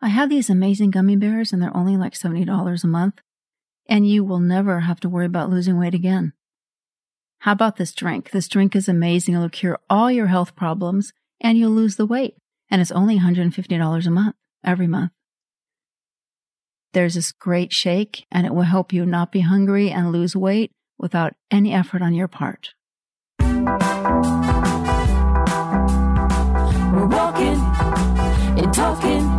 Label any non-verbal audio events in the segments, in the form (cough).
I have these amazing gummy bears and they're only like $70 a month, and you will never have to worry about losing weight again. How about this drink? This drink is amazing. It'll cure all your health problems and you'll lose the weight. And it's only $150 a month, every month. There's this great shake and it will help you not be hungry and lose weight without any effort on your part. We're walking and talking.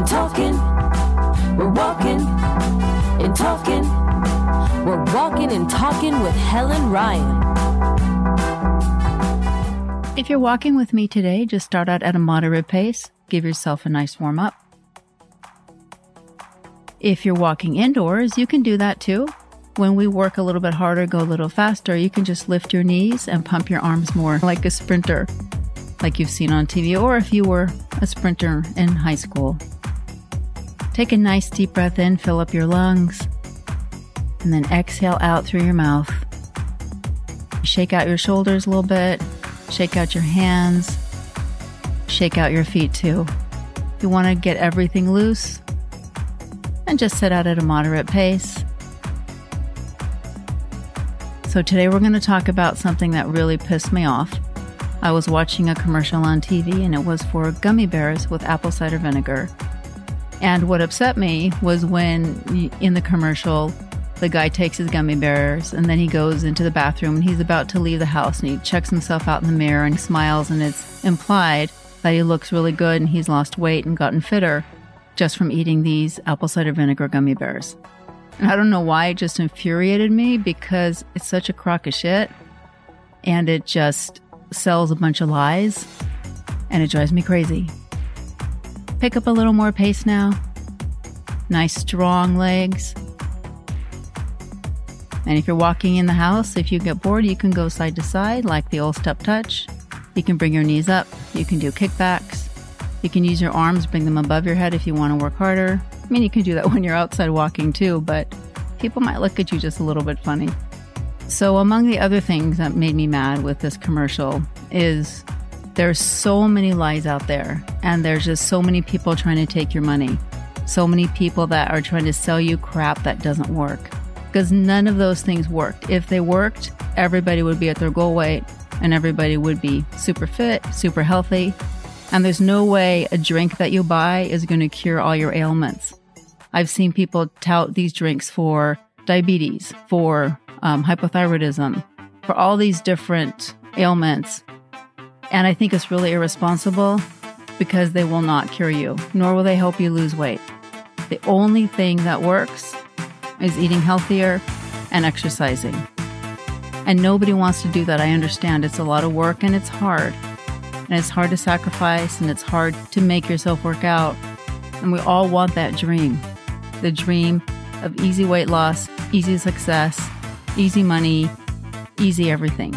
And talking. We're walking and talking. We're walking and talking with Helen Ryan. If you're walking with me today, just start out at a moderate pace. Give yourself a nice warm up. If you're walking indoors, you can do that too. When we work a little bit harder, go a little faster, you can just lift your knees and pump your arms more like a sprinter, like you've seen on TV, or if you were a sprinter in high school. Take a nice deep breath in, fill up your lungs, and then exhale out through your mouth. Shake out your shoulders a little bit, shake out your hands, shake out your feet too. You want to get everything loose and just sit out at a moderate pace. So, today we're going to talk about something that really pissed me off. I was watching a commercial on TV and it was for gummy bears with apple cider vinegar. And what upset me was when in the commercial, the guy takes his gummy bears and then he goes into the bathroom and he's about to leave the house and he checks himself out in the mirror and smiles and it's implied that he looks really good and he's lost weight and gotten fitter just from eating these apple cider vinegar gummy bears. And I don't know why it just infuriated me because it's such a crock of shit and it just sells a bunch of lies and it drives me crazy. Pick up a little more pace now. Nice strong legs. And if you're walking in the house, if you get bored, you can go side to side like the old step touch. You can bring your knees up. You can do kickbacks. You can use your arms, bring them above your head if you want to work harder. I mean, you can do that (laughs) when you're outside walking too, but people might look at you just a little bit funny. So, among the other things that made me mad with this commercial is there's so many lies out there, and there's just so many people trying to take your money. So many people that are trying to sell you crap that doesn't work. Because none of those things worked. If they worked, everybody would be at their goal weight and everybody would be super fit, super healthy. And there's no way a drink that you buy is going to cure all your ailments. I've seen people tout these drinks for diabetes, for um, hypothyroidism, for all these different ailments. And I think it's really irresponsible because they will not cure you, nor will they help you lose weight. The only thing that works is eating healthier and exercising. And nobody wants to do that. I understand it's a lot of work and it's hard. And it's hard to sacrifice and it's hard to make yourself work out. And we all want that dream the dream of easy weight loss, easy success, easy money, easy everything.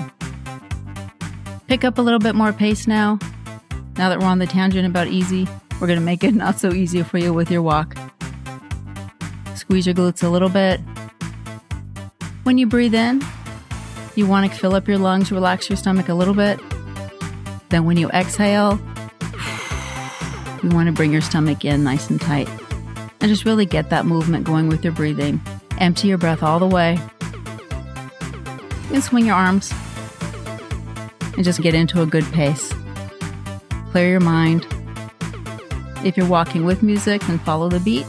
Pick up a little bit more pace now. Now that we're on the tangent about easy, we're going to make it not so easy for you with your walk. Squeeze your glutes a little bit. When you breathe in, you want to fill up your lungs, relax your stomach a little bit. Then when you exhale, you want to bring your stomach in nice and tight and just really get that movement going with your breathing. Empty your breath all the way. And swing your arms and just get into a good pace. Clear your mind. If you're walking with music, then follow the beat.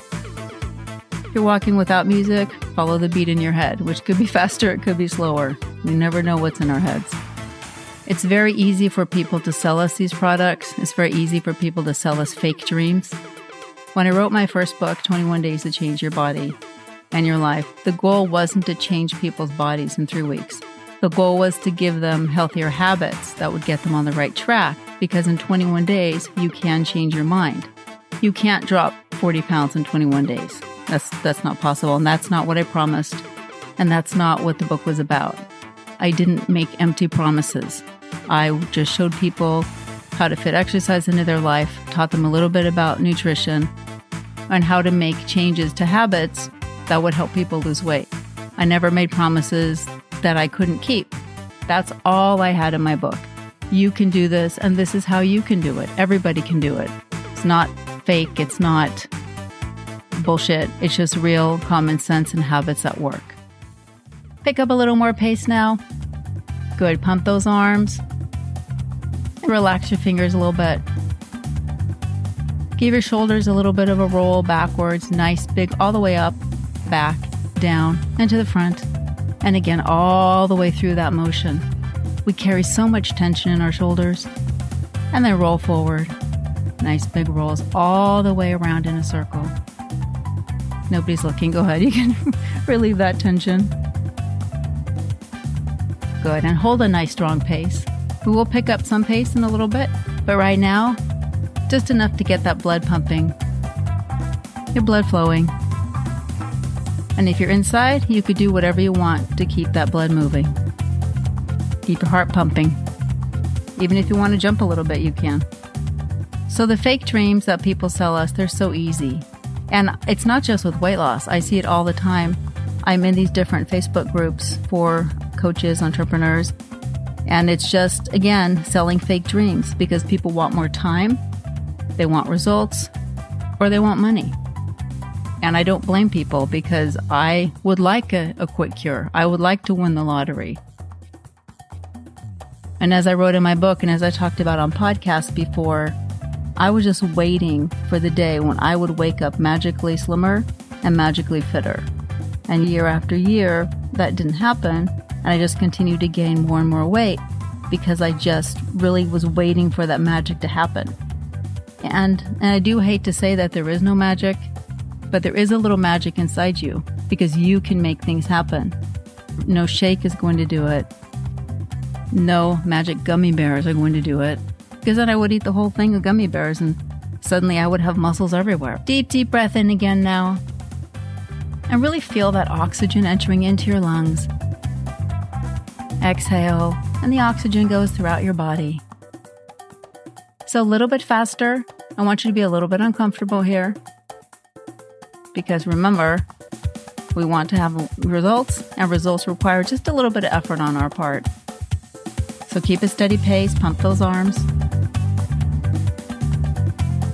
If you're walking without music, follow the beat in your head, which could be (laughs) faster, it could be slower. We never know what's in our heads. It's very easy for people to sell us these products. It's very easy for people to sell us fake dreams. When I wrote my first book, 21 Days to Change Your Body and Your Life, the goal wasn't to change people's bodies in three weeks. The goal was to give them healthier habits that would get them on the right track because in 21 days, you can change your mind. You can't drop 40 pounds in 21 days. That's, that's not possible. And that's not what I promised. And that's not what the book was about. I didn't make empty promises. I just showed people how to fit exercise into their life, taught them a little bit about nutrition, and how to make changes to habits that would help people lose weight. I never made promises that I couldn't keep. That's all I had in my book. You can do this, and this is how you can do it. Everybody can do it. It's not fake, it's not bullshit. It's just real common sense and habits at work. Pick up a little more pace now. Good. Pump those arms. Relax your fingers a little bit. Give your shoulders a little bit of a roll backwards, nice big, all the way up, back, down, and to the front. And again, all the way through that motion. We carry so much tension in our shoulders. And then roll forward. Nice big rolls all the way around in a circle. Nobody's looking. Go ahead. (laughs) You can relieve that tension. Good. And hold a nice strong pace. We will pick up some pace in a little bit, but right now, just enough to get that blood pumping, your blood flowing. And if you're inside, you could do whatever you want to keep that blood moving. Keep your heart pumping. Even if you want to jump a little bit, you can. So, the fake dreams that people sell us, they're so easy. And it's not just with weight loss, I see it all the time. I'm in these different Facebook groups for coaches, entrepreneurs, and it's just, again, selling fake dreams because people want more time, they want results, or they want money. And I don't blame people because I would like a, a quick cure. I would like to win the lottery. And as I wrote in my book and as I talked about on podcasts before, I was just waiting for the day when I would wake up magically slimmer and magically fitter. And year after year, that didn't happen. And I just continued to gain more and more weight because I just really was waiting for that magic to happen. And, and I do hate to say that there is no magic, but there is a little magic inside you because you can make things happen. No shake is going to do it. No magic gummy bears are going to do it. Because then I would eat the whole thing of gummy bears and suddenly I would have muscles everywhere. Deep, deep breath in again now. And really feel that oxygen entering into your lungs. Exhale, and the oxygen goes throughout your body. So, a little bit faster. I want you to be a little bit uncomfortable here. Because remember, we want to have results, and results require just a little bit of effort on our part. So, keep a steady pace, pump those arms,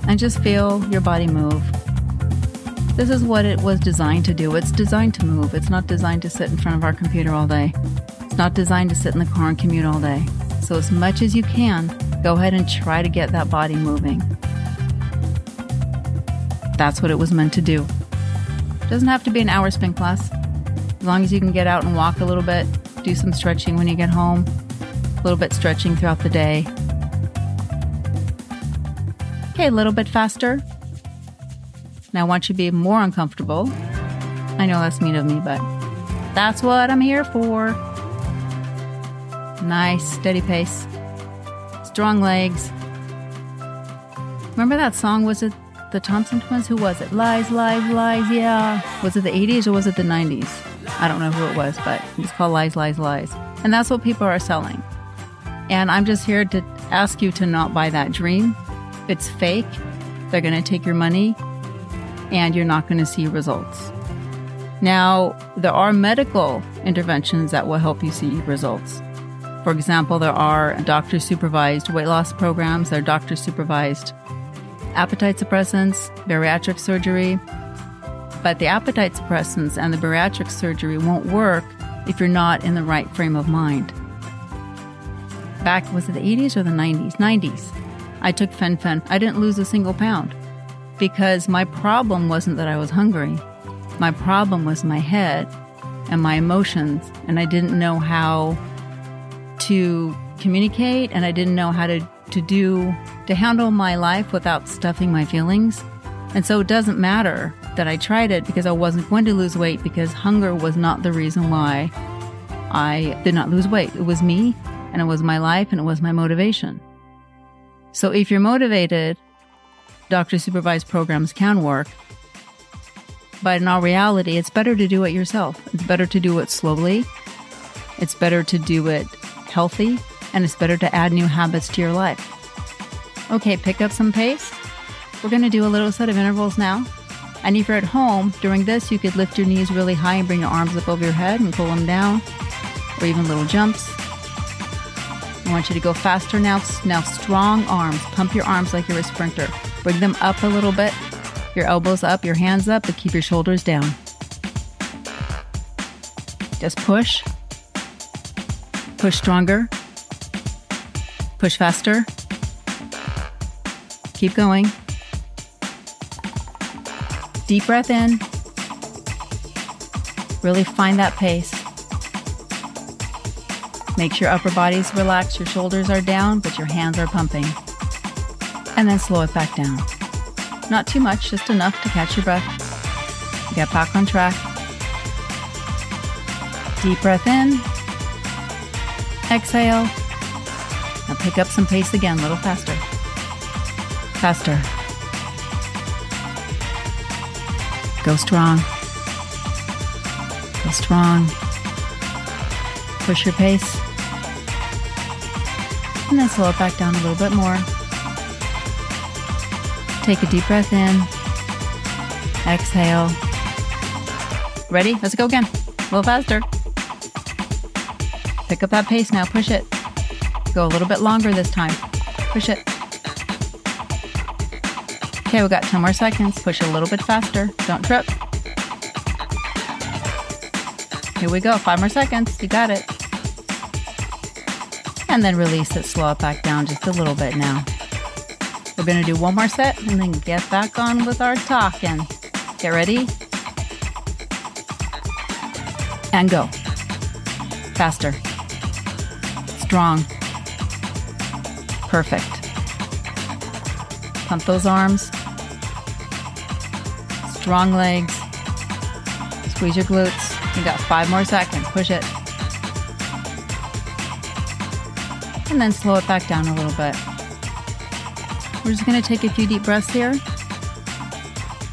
and just feel your body move. This is what it was designed to do. It's designed to move. It's not designed to sit in front of our computer all day. It's not designed to sit in the car and commute all day. So, as much as you can, go ahead and try to get that body moving. That's what it was meant to do. Doesn't have to be an hour spin class. As long as you can get out and walk a little bit, do some stretching when you get home, a little bit stretching throughout the day. Okay, a little bit faster. Now I want you to be more uncomfortable. I know that's mean of me, but that's what I'm here for. Nice, steady pace. Strong legs. Remember that song? Was it the Thompson Twins? Who was it? Lies, lies, lies. Yeah. Was it the 80s or was it the 90s? I don't know who it was, but it's called Lies, Lies, Lies. And that's what people are selling. And I'm just here to ask you to not buy that dream. It's fake. They're going to take your money and you're not going to see results. Now, there are medical interventions that will help you see results. For example, there are doctor supervised weight loss programs, there are doctor supervised appetite suppressants, bariatric surgery. But the appetite suppressants and the bariatric surgery won't work if you're not in the right frame of mind. Back, was it the 80s or the 90s? 90s. I took fen-phen. I didn't lose a single pound because my problem wasn't that I was hungry. My problem was my head and my emotions, and I didn't know how to communicate and I didn't know how to, to do to handle my life without stuffing my feelings. And so it doesn't matter that I tried it because I wasn't going to lose weight because hunger was not the reason why I did not lose weight. It was me and it was my life and it was my motivation. So if you're motivated, doctor supervised programs can work. But in all reality, it's better to do it yourself. It's better to do it slowly. It's better to do it healthy, and it's better to add new habits to your life. Okay, pick up some pace. We're going to do a little set of intervals now. And if you're at home, during this, you could lift your knees really high and bring your arms up over your head and pull them down, or even little jumps. I want you to go faster now. Now, strong arms. Pump your arms like you're a sprinter. Bring them up a little bit. Your elbows up, your hands up, but keep your shoulders down. Just push. Push stronger. Push faster. Keep going. Deep breath in. Really find that pace. Make sure upper body's relaxed, your shoulders are down, but your hands are pumping. And then slow it back down. Not too much, just enough to catch your breath. Get back on track. Deep breath in. Exhale. Now pick up some pace again, a little faster. Faster. Go strong. Go strong. Push your pace. And then slow it back down a little bit more. Take a deep breath in. Exhale. Ready? Let's go again. A little faster. Pick up that pace now. Push it. Go a little bit longer this time. Push it. Okay, we got 10 more seconds. Push a little bit faster. Don't trip. Here we go. Five more seconds. You got it. And then release it. Slow it back down just a little bit now. We're going to do one more set and then get back on with our talking. Get ready. And go. Faster. Strong. Perfect. Pump those arms. Strong legs. Squeeze your glutes. You got five more seconds. Push it. And then slow it back down a little bit. We're just to take a few deep breaths here.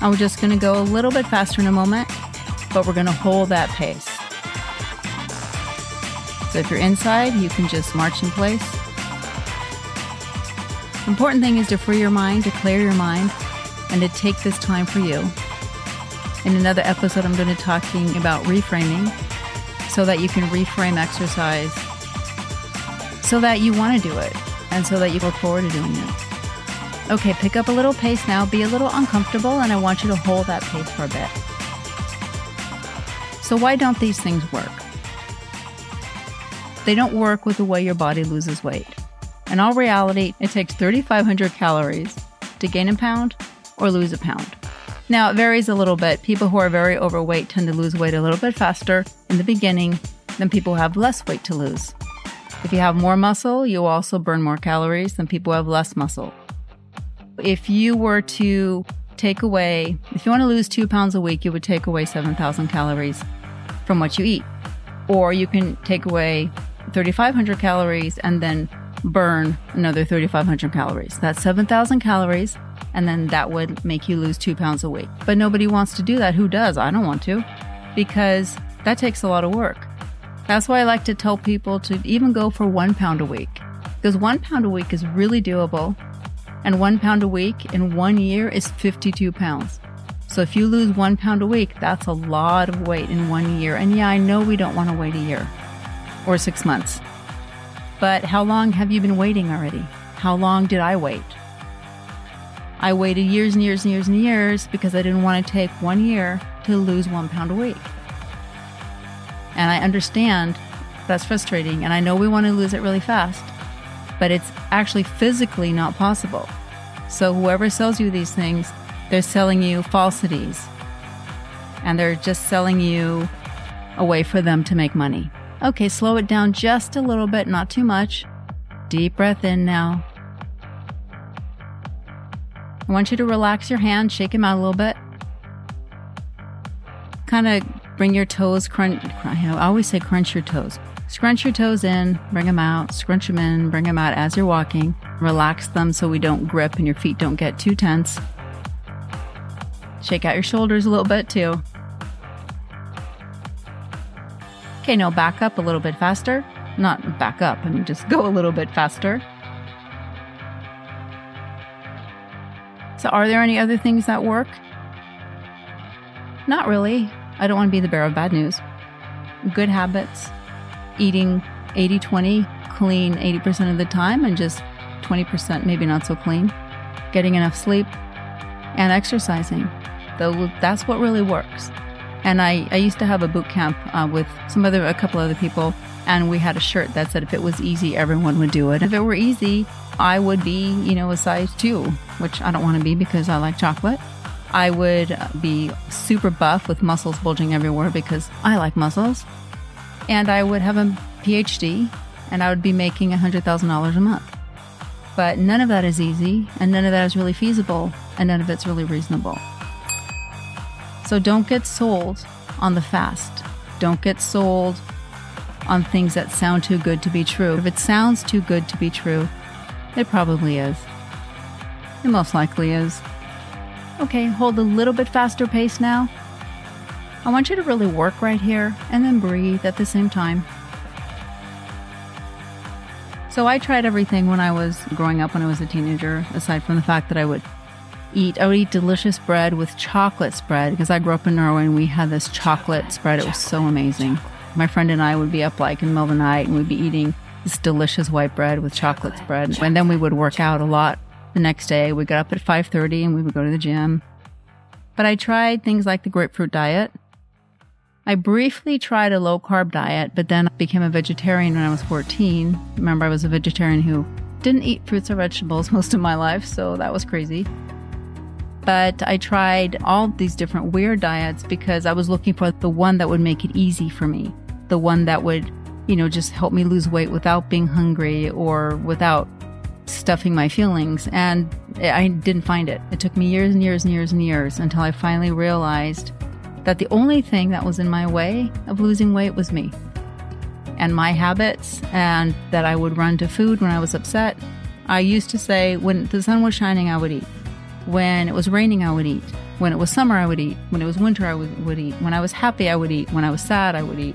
And we're just to go a little bit faster in a moment, but we're to hold that pace. So if you're inside, you can just march in place. Important thing is to free your mind, to clear your mind, and to take this time for you. In another episode, I'm going to be talking about reframing so that you can reframe exercise so that you want to do it and so that you look forward to doing it. Okay, pick up a little pace now, be a little uncomfortable, and I want you to hold that pace for a bit. So, why don't these things work? They don't work with the way your body loses weight. In all reality, it takes 3,500 calories to gain a pound or lose a pound. Now, it varies a little bit. People who are very overweight tend to lose weight a little bit faster in the beginning than people who have less weight to lose. If you have more muscle, you'll also burn more calories than people who have less muscle. If you were to take away, if you want to lose two pounds a week, you would take away 7,000 calories from what you eat. Or you can take away 3,500 calories and then burn another 3,500 calories. That's 7,000 calories, and then that would make you lose two pounds a week. But nobody wants to do that. Who does? I don't want to because that takes a lot of work. That's why I like to tell people to even go for one pound a week because one pound a week is really doable and one pound a week in one year is 52 pounds. So if you lose one pound a week, that's a lot of weight in one year. And yeah, I know we don't want to wait a year or six months. But how long have you been waiting already? How long did I wait? I waited years and years and years and years because I didn't want to take one year to lose one pound a week. And I understand that's frustrating. And I know we want to lose it really fast but it's actually physically not possible. So whoever sells you these things, they're selling you falsities. And they're just selling you a way for them to make money. Okay, slow it down just a little bit, not too much. Deep breath in now. I want you to relax your hands, shake them out a little bit. Kind of bring your toes crunch. I always say crunch your toes. Scrunch your toes in, bring them out, scrunch them in, bring them out as you're walking. Relax them so we don't grip and your feet don't get too tense. Shake out your shoulders a little bit too. Okay, now back up a little bit faster. Not back up, I mean just go a little bit faster. So, are there any other things that work? Not really. I don't want to be the bearer of bad news. Good habits, eating 80 20 clean 80% of the time and just 20% maybe not so clean. Getting enough sleep and exercising. Though that's what really works. And I, I used to have a boot camp uh, with some other, a couple other people, and we had a shirt that said if it was easy, everyone would do it. If it were easy, I would be, you know, a size two, which I don't want to be because I like chocolate. I would be super buff with muscles bulging everywhere because I like muscles. And I would have a PhD and I would be making $100,000 a month. But none of that is easy and none of that is really feasible and none of it's really reasonable. So don't get sold on the fast. Don't get sold on things that sound too good to be true. If it sounds too good to be true, it probably is. It most likely is. Okay, hold a little bit faster pace now. I want you to really work right here and then breathe at the same time. So I tried everything when I was growing up when I was a teenager, aside from the fact that I would eat I would eat delicious bread with chocolate spread because I grew up in Norway and we had this chocolate spread. It was so amazing. My friend and I would be up like in the middle of the night and we'd be eating this delicious white bread with chocolate spread. And then we would work out a lot the next day. We got up at 5:30 and we would go to the gym. But I tried things like the grapefruit diet. I briefly tried a low carb diet, but then I became a vegetarian when I was 14. Remember, I was a vegetarian who didn't eat fruits or vegetables (laughs) most of my life, so that was crazy. But I tried all these different weird diets because I was looking for the one that would make it easy for me, the one that would, you know, just help me lose weight without being hungry or without stuffing my feelings. And I didn't find it. It took me years and years and years and years until I finally realized that the only thing that was in my way of losing weight was me and my habits, and that I would run to food when I was upset. I used to say, when the sun was shining, I would eat. When it was raining, I would eat. When it was summer, I would eat. When it was winter, I would, eat. When I was happy, I would eat. When I was sad, I would eat.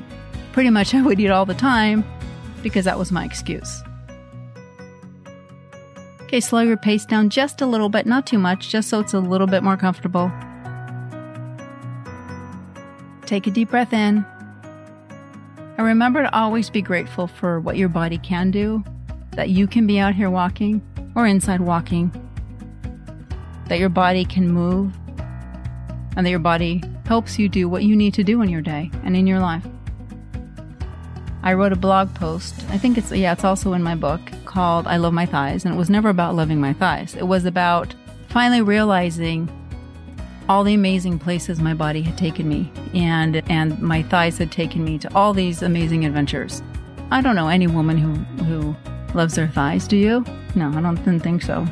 Pretty much, I would eat all the time because that was my excuse. Okay, slow your pace down just a little bit, not too much, just so it's a little bit more comfortable. Take a deep breath in. And remember to always be grateful for what your body can do, that you can be out here walking or inside walking, that your body can move, and that your body helps you do what you need to do in your day and in your life. I wrote a blog post. I think it's, yeah, it's also in my book called I Love My Thighs. And it was never about loving my thighs. It was about finally realizing all the amazing places my body had taken me and and my thighs had taken me to all these amazing adventures. I don't know any woman who who loves their thighs, do you? No, I don't think so.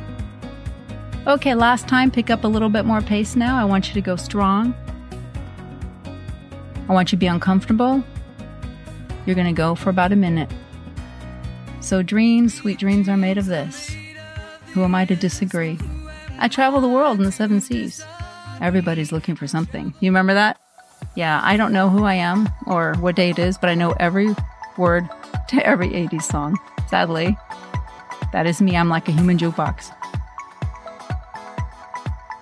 Okay, last time, pick up a little bit more pace now. I want you to go strong. I want you to be uncomfortable. You're going to go for about a minute. So, dreams, sweet dreams, are made of this. Who am I to disagree? I travel the world in the seven seas. Everybody's looking for something. You remember that? Yeah, I don't know who I am or what day it is, but I know every word to every 80s song. Sadly, that is me. I'm like a human jukebox.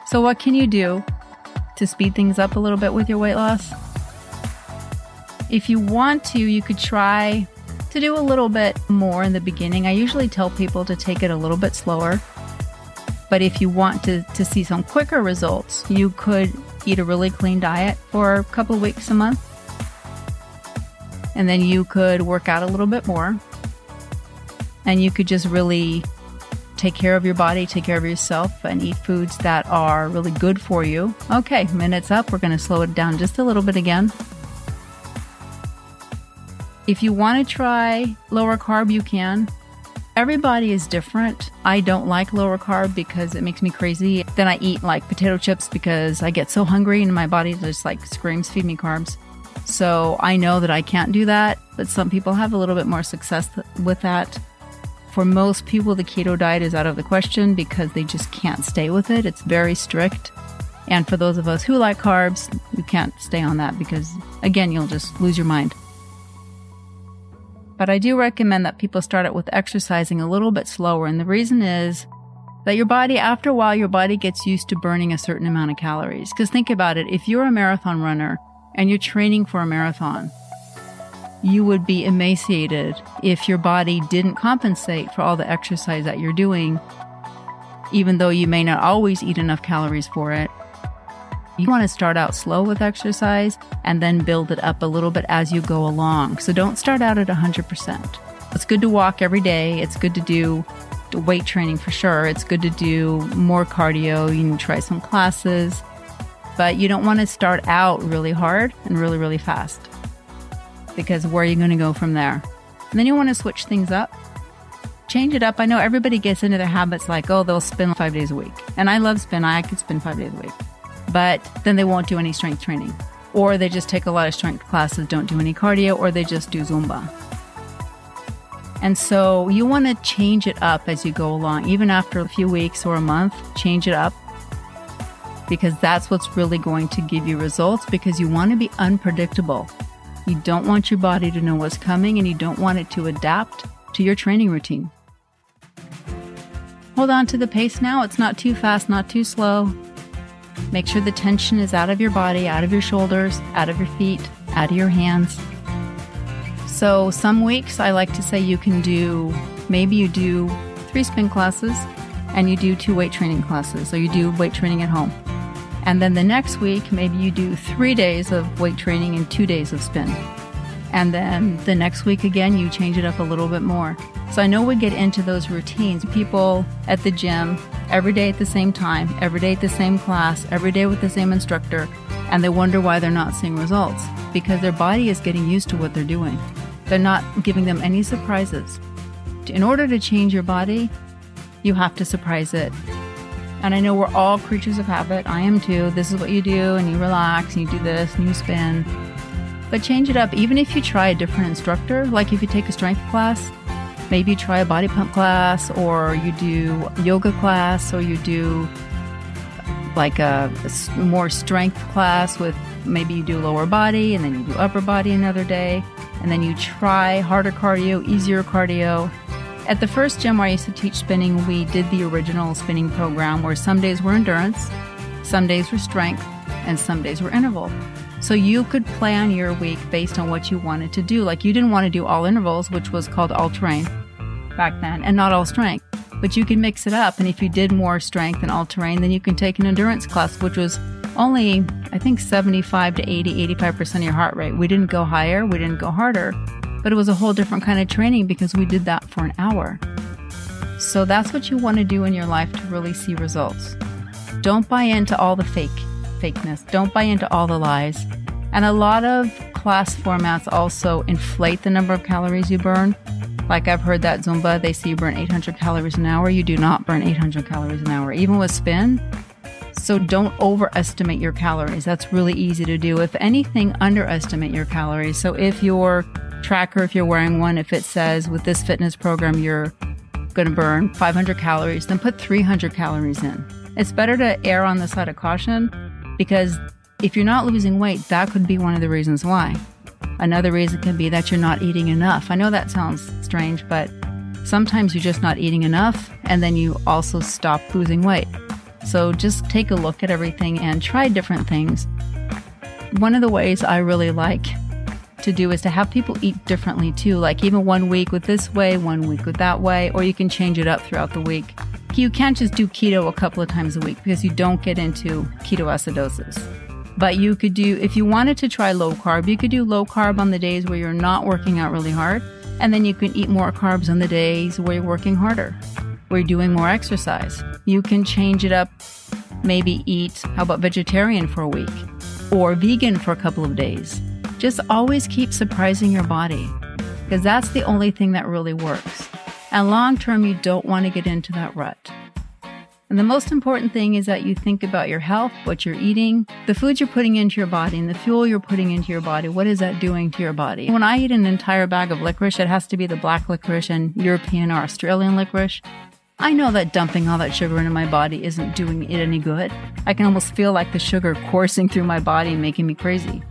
So, what can you do to speed things up a little bit with your weight loss? If you want to, you could try to do a little bit more in the beginning. I usually tell people to take it a little bit slower. But if you want to, to see some quicker results, you could eat a really clean diet for a couple weeks a month. And then you could work out a little bit more. And you could just really take care of your body, take care of yourself, and eat foods that are really good for you. Okay, minutes up. We're going to slow it down just a little bit again. If you want to try lower carb, you can. Everybody is different. I don't like lower carb because it makes me crazy. Then I eat like potato chips because I get so hungry and my body just like screams, feed me carbs. So I know that I can't do that, but some people have a little bit more success with that. For most people, the keto diet is out of the question because they just can't stay with it. It's very strict. And for those of us who like carbs, you can't stay on that because, again, you'll just lose your mind. But I do recommend that people start out with exercising a little bit slower. And the reason is that your body, after a while, your body gets used to burning a certain amount of calories. Because think about it if you're a marathon runner and you're training for a marathon, you would be emaciated if your body didn't compensate for all the exercise that you're doing, even though you may not always eat enough calories for it. You want to start out slow with exercise and then build it up a little bit as you go along. So don't start out at 100%. It's good to walk every day. It's good to do weight training for sure. It's good to do more cardio. You can try some classes, but you don't want to start out really hard and really, really fast because where are you going to go from there? And then you want to switch things up, change it up. I know everybody gets into their habits like, oh, they'll spin five days a week. And I love spin. I could spin five days a week. But then they won't do any strength training. Or they just take a lot of strength classes, don't do any cardio, or they just do Zumba. And so you want to change it up as you go along, even after a few weeks or a month, change it up because that's what's really going to give you results because you want to be unpredictable. You don't want your body to know what's coming and you don't want it to adapt to your training routine. Hold on to the pace now. It's not too fast, not too slow. Make sure the tension is out of your body, out of your shoulders, out of your feet, out of your hands. So, some weeks I like to say you can do maybe you do three spin classes and you do two weight training classes, or you do weight training at home. And then the next week, maybe you do three days of weight training and two days of spin. And then the next week again, you change it up a little bit more. So I know we get into those routines. People at the gym, every day at the same time, every day at the same class, every day with the same instructor, and they wonder why they're not seeing results because their body is getting used to what they're doing. They're not giving them any surprises. In order to change your body, you have to surprise it. And I know we're all creatures of habit. I am too. This is what you do, and you relax, and you do this, and you spin. But change it up. Even if you try a different instructor, like if you take a strength class, maybe you try a body pump class, or you do yoga class, or you do like a, a more strength class with maybe you do lower body and then you do upper body another day and then you try harder cardio, easier cardio. At the first gym where I used to teach spinning, we did the original spinning program where some days were endurance, some days were strength, and some days were interval. So you could plan your week based on what you wanted to do. Like you didn't want to do all intervals, which was called all terrain back then, and not all strength. But you can mix it up. And if you did more strength and all terrain, then you can take an endurance class, which was only, I think, 75 to 80, 85% of your heart rate. We didn't go higher, we didn't go harder, but it was a whole different kind of training because we did that for an hour. So that's what you want to do in your life to really see results. Don't buy into all the fake fakeness. Don't buy into all the lies. And a lot of class formats also inflate the number of calories you burn. Like I've heard that Zumba, they see you burn 800 calories an hour. You do not burn 800 calories an hour. Even with spin, so don't overestimate your calories. That's really easy to do. If anything, underestimate your calories. So if your tracker, if you're wearing one, if it says with this fitness program you're going to burn 500 calories, then put 300 calories in. It's better to err on the side of caution because if you're not losing weight, that could be one of the reasons why. Another reason can be that you're not eating enough. I know that sounds strange, but sometimes you're just not eating enough and then you also stop losing weight. So just take a look at everything and try different things. One of the ways I really like to do is to have people eat differently too, like even one week with this way, one week with that way, or you can change it up throughout the week. You can't just do keto a couple of times a week because you don't get into ketoacidosis. But you could do, if you wanted to try low carb, you could do low carb on the days where you're not working out really hard. And then you can eat more carbs on the days where you're working harder where you're doing more exercise. You can change it up, maybe eat, how about vegetarian for a week or vegan for a couple of days. Just always keep surprising your body because that's the only thing that really works. And long term, you don't want to get into that rut. And the most important thing is that you think about your health, what you're eating, the foods you're putting into your body, and the fuel you're putting into your body. What is that doing to your body? When I eat an entire bag of licorice, it has to be the black licorice and European or Australian licorice. I know that dumping all that sugar into my body isn't doing it any good. I can almost feel like the sugar coursing through my body and making me crazy.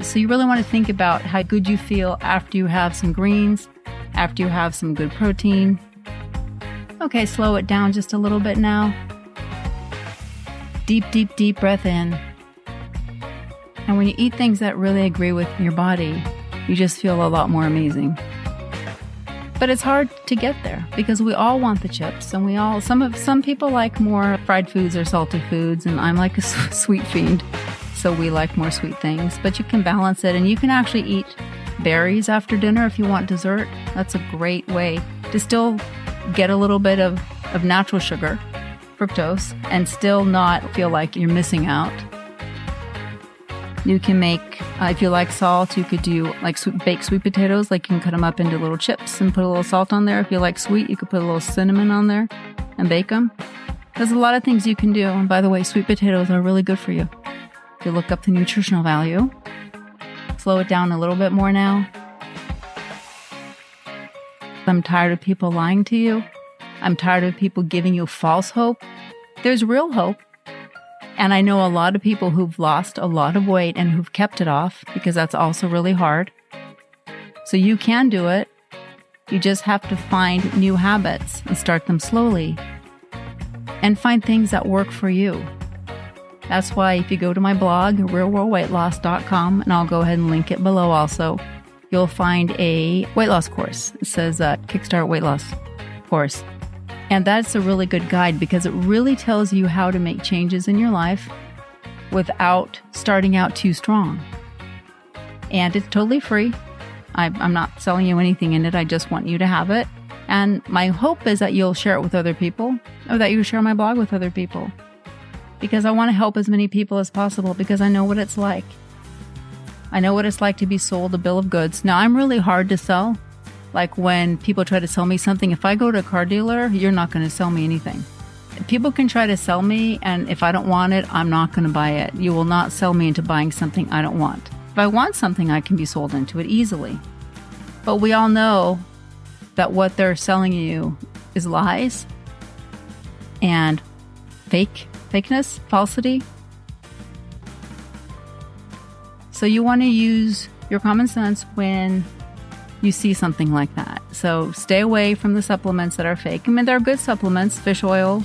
So, you really want to think about how good you feel after you have some greens, after you have some good protein. Okay, slow it down just a little bit now. Deep, deep, deep breath in. And when you eat things that really agree with your body, you just feel a lot more amazing. But it's hard to get there because we all want the chips and we all some of some people like more fried foods or salty foods and I'm like a (laughs) sweet fiend. So we like more sweet things, but you can balance it and you can actually eat berries after dinner if you want dessert. That's a great way to still get a little bit of, of natural sugar, fructose, and still not feel like you're missing out. You can make, uh, if you like salt, you could do like sweet, baked sweet potatoes. Like you can cut them up into little chips and put a little salt on there. If you like sweet, you could put a little cinnamon on there and bake them. There's a lot of things you can do. And by the way, sweet potatoes are really good for you. If you look up the nutritional value, slow it down a little bit more now. I'm tired of people lying to you. I'm tired of people giving you false hope. There's real hope. And I know a lot of people who've lost a lot of weight and who've kept it off because that's also really hard. So you can do it. You just have to find new habits and start them slowly and find things that work for you. That's why if you go to my blog, realworldweightloss.com, and I'll go ahead and link it below also, you'll find a weight loss course. It says uh, Kickstart Weight Loss course. And that's a really good guide because it really tells you how to make changes in your life without starting out too strong. And it's totally free. I, am not selling you anything in it. I just want you to have it. And my hope is that you'll share it with other people or that you share my blog with other people because I want to help as many people as possible because I know what it's like. I know what it's like to be sold a bill of goods. Now, I'm really hard to sell. Like when people try to sell me something, if I go to a car dealer, you're not going to sell me anything. People can try to sell me, and if I don't want it, I'm not going to buy it. You will not sell me into buying something I don't want. If I want something, I can be sold into it easily. But we all know that what they're selling you is lies and fake, fakeness, falsity. So you want to use your common sense when you see something like that. So stay away from the supplements that are fake. I mean, they're good supplements, fish oil.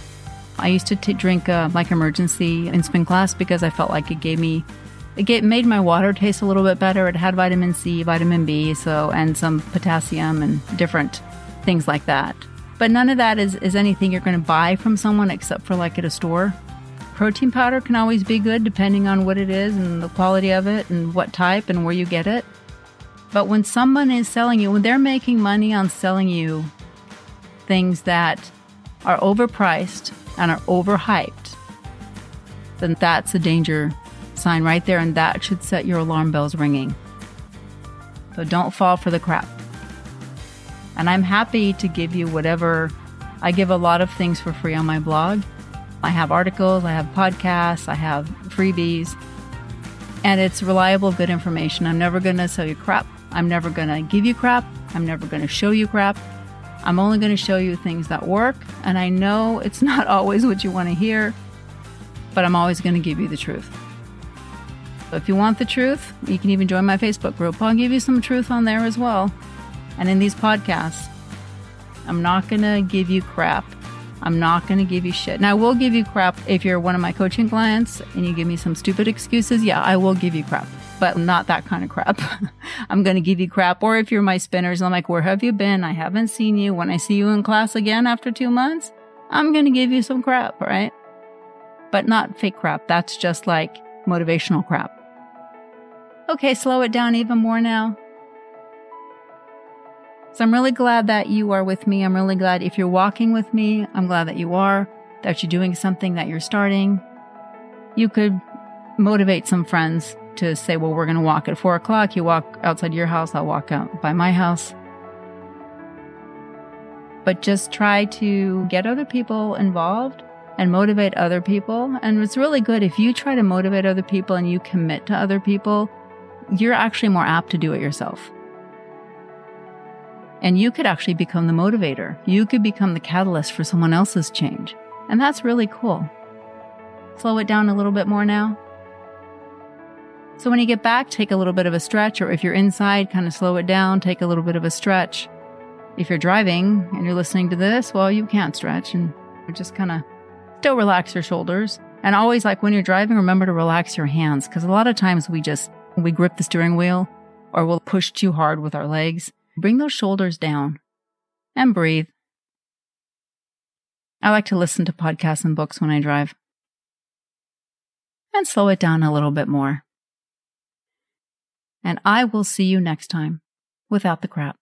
I used to t- drink uh, like Emergen-C in spin class because I felt like it gave me, it made my water taste a little bit better. It had vitamin C, vitamin B, so and some potassium and different things like that. But none of that is, is anything you're going to buy from someone except for like at a store. Protein powder can always be good depending on what it is and the quality of it and what type and where you get it. But when someone is selling you, when they're making money on selling you things that are overpriced and are overhyped, then that's a danger sign right there, and that should set your alarm bells ringing. So don't fall for the crap. And I'm happy to give you whatever. I give a lot of things for free on my blog. I have articles, I have podcasts, I have freebies, and it's reliable, good information. I'm never going to sell you crap. I'm never going to give you crap. I'm never going to show you crap. I'm only going to show you things that work. And I know it's (laughs) not always what you want to hear, but I'm always going to give you the truth. If you want the truth, you can even join my Facebook group. I'll give you some truth on there as well. And in these podcasts, I'm not going to give you crap. I'm not going to give you shit. Now, I will give you crap if you're one of my coaching clients and you give me some stupid excuses. Yeah, I will give you crap but not that kind of crap. (laughs) I'm going to give you crap. Or if you're my spinners, I'm like, where have you been? I haven't seen you. When I see you in class again after two months, I'm going to give you some crap, right? But not fake crap. That's just like motivational crap. Okay, slow it down even more now. So I'm really glad that you are with me. I'm really glad if you're walking with me, I'm glad that you are, that you're doing something that you're starting. You could motivate some friends to say, well, we're going to walk at four o'clock. You walk outside your house, I'll walk out by my house. But just try to get other people involved and motivate other people. And it's really good if you try to motivate other people and you commit to other people, you're actually more apt to do it yourself. And you could actually become the motivator. You could become the catalyst for someone else's change. And that's really cool. Slow it down a little bit more now. So when you get back, take a little bit of a stretch, or if you're inside, kind of slow it down, take a little bit of a stretch. If you're driving and you're listening to this, well, you can't stretch and just kind of still relax your shoulders. And always like when you're driving, remember to relax your hands because a lot of times we just, we grip the steering wheel or we'll push too hard with our legs. Bring those shoulders down and breathe. I like to listen to podcasts and books when I drive and slow it down a little bit more. And I will see you next time without the crap.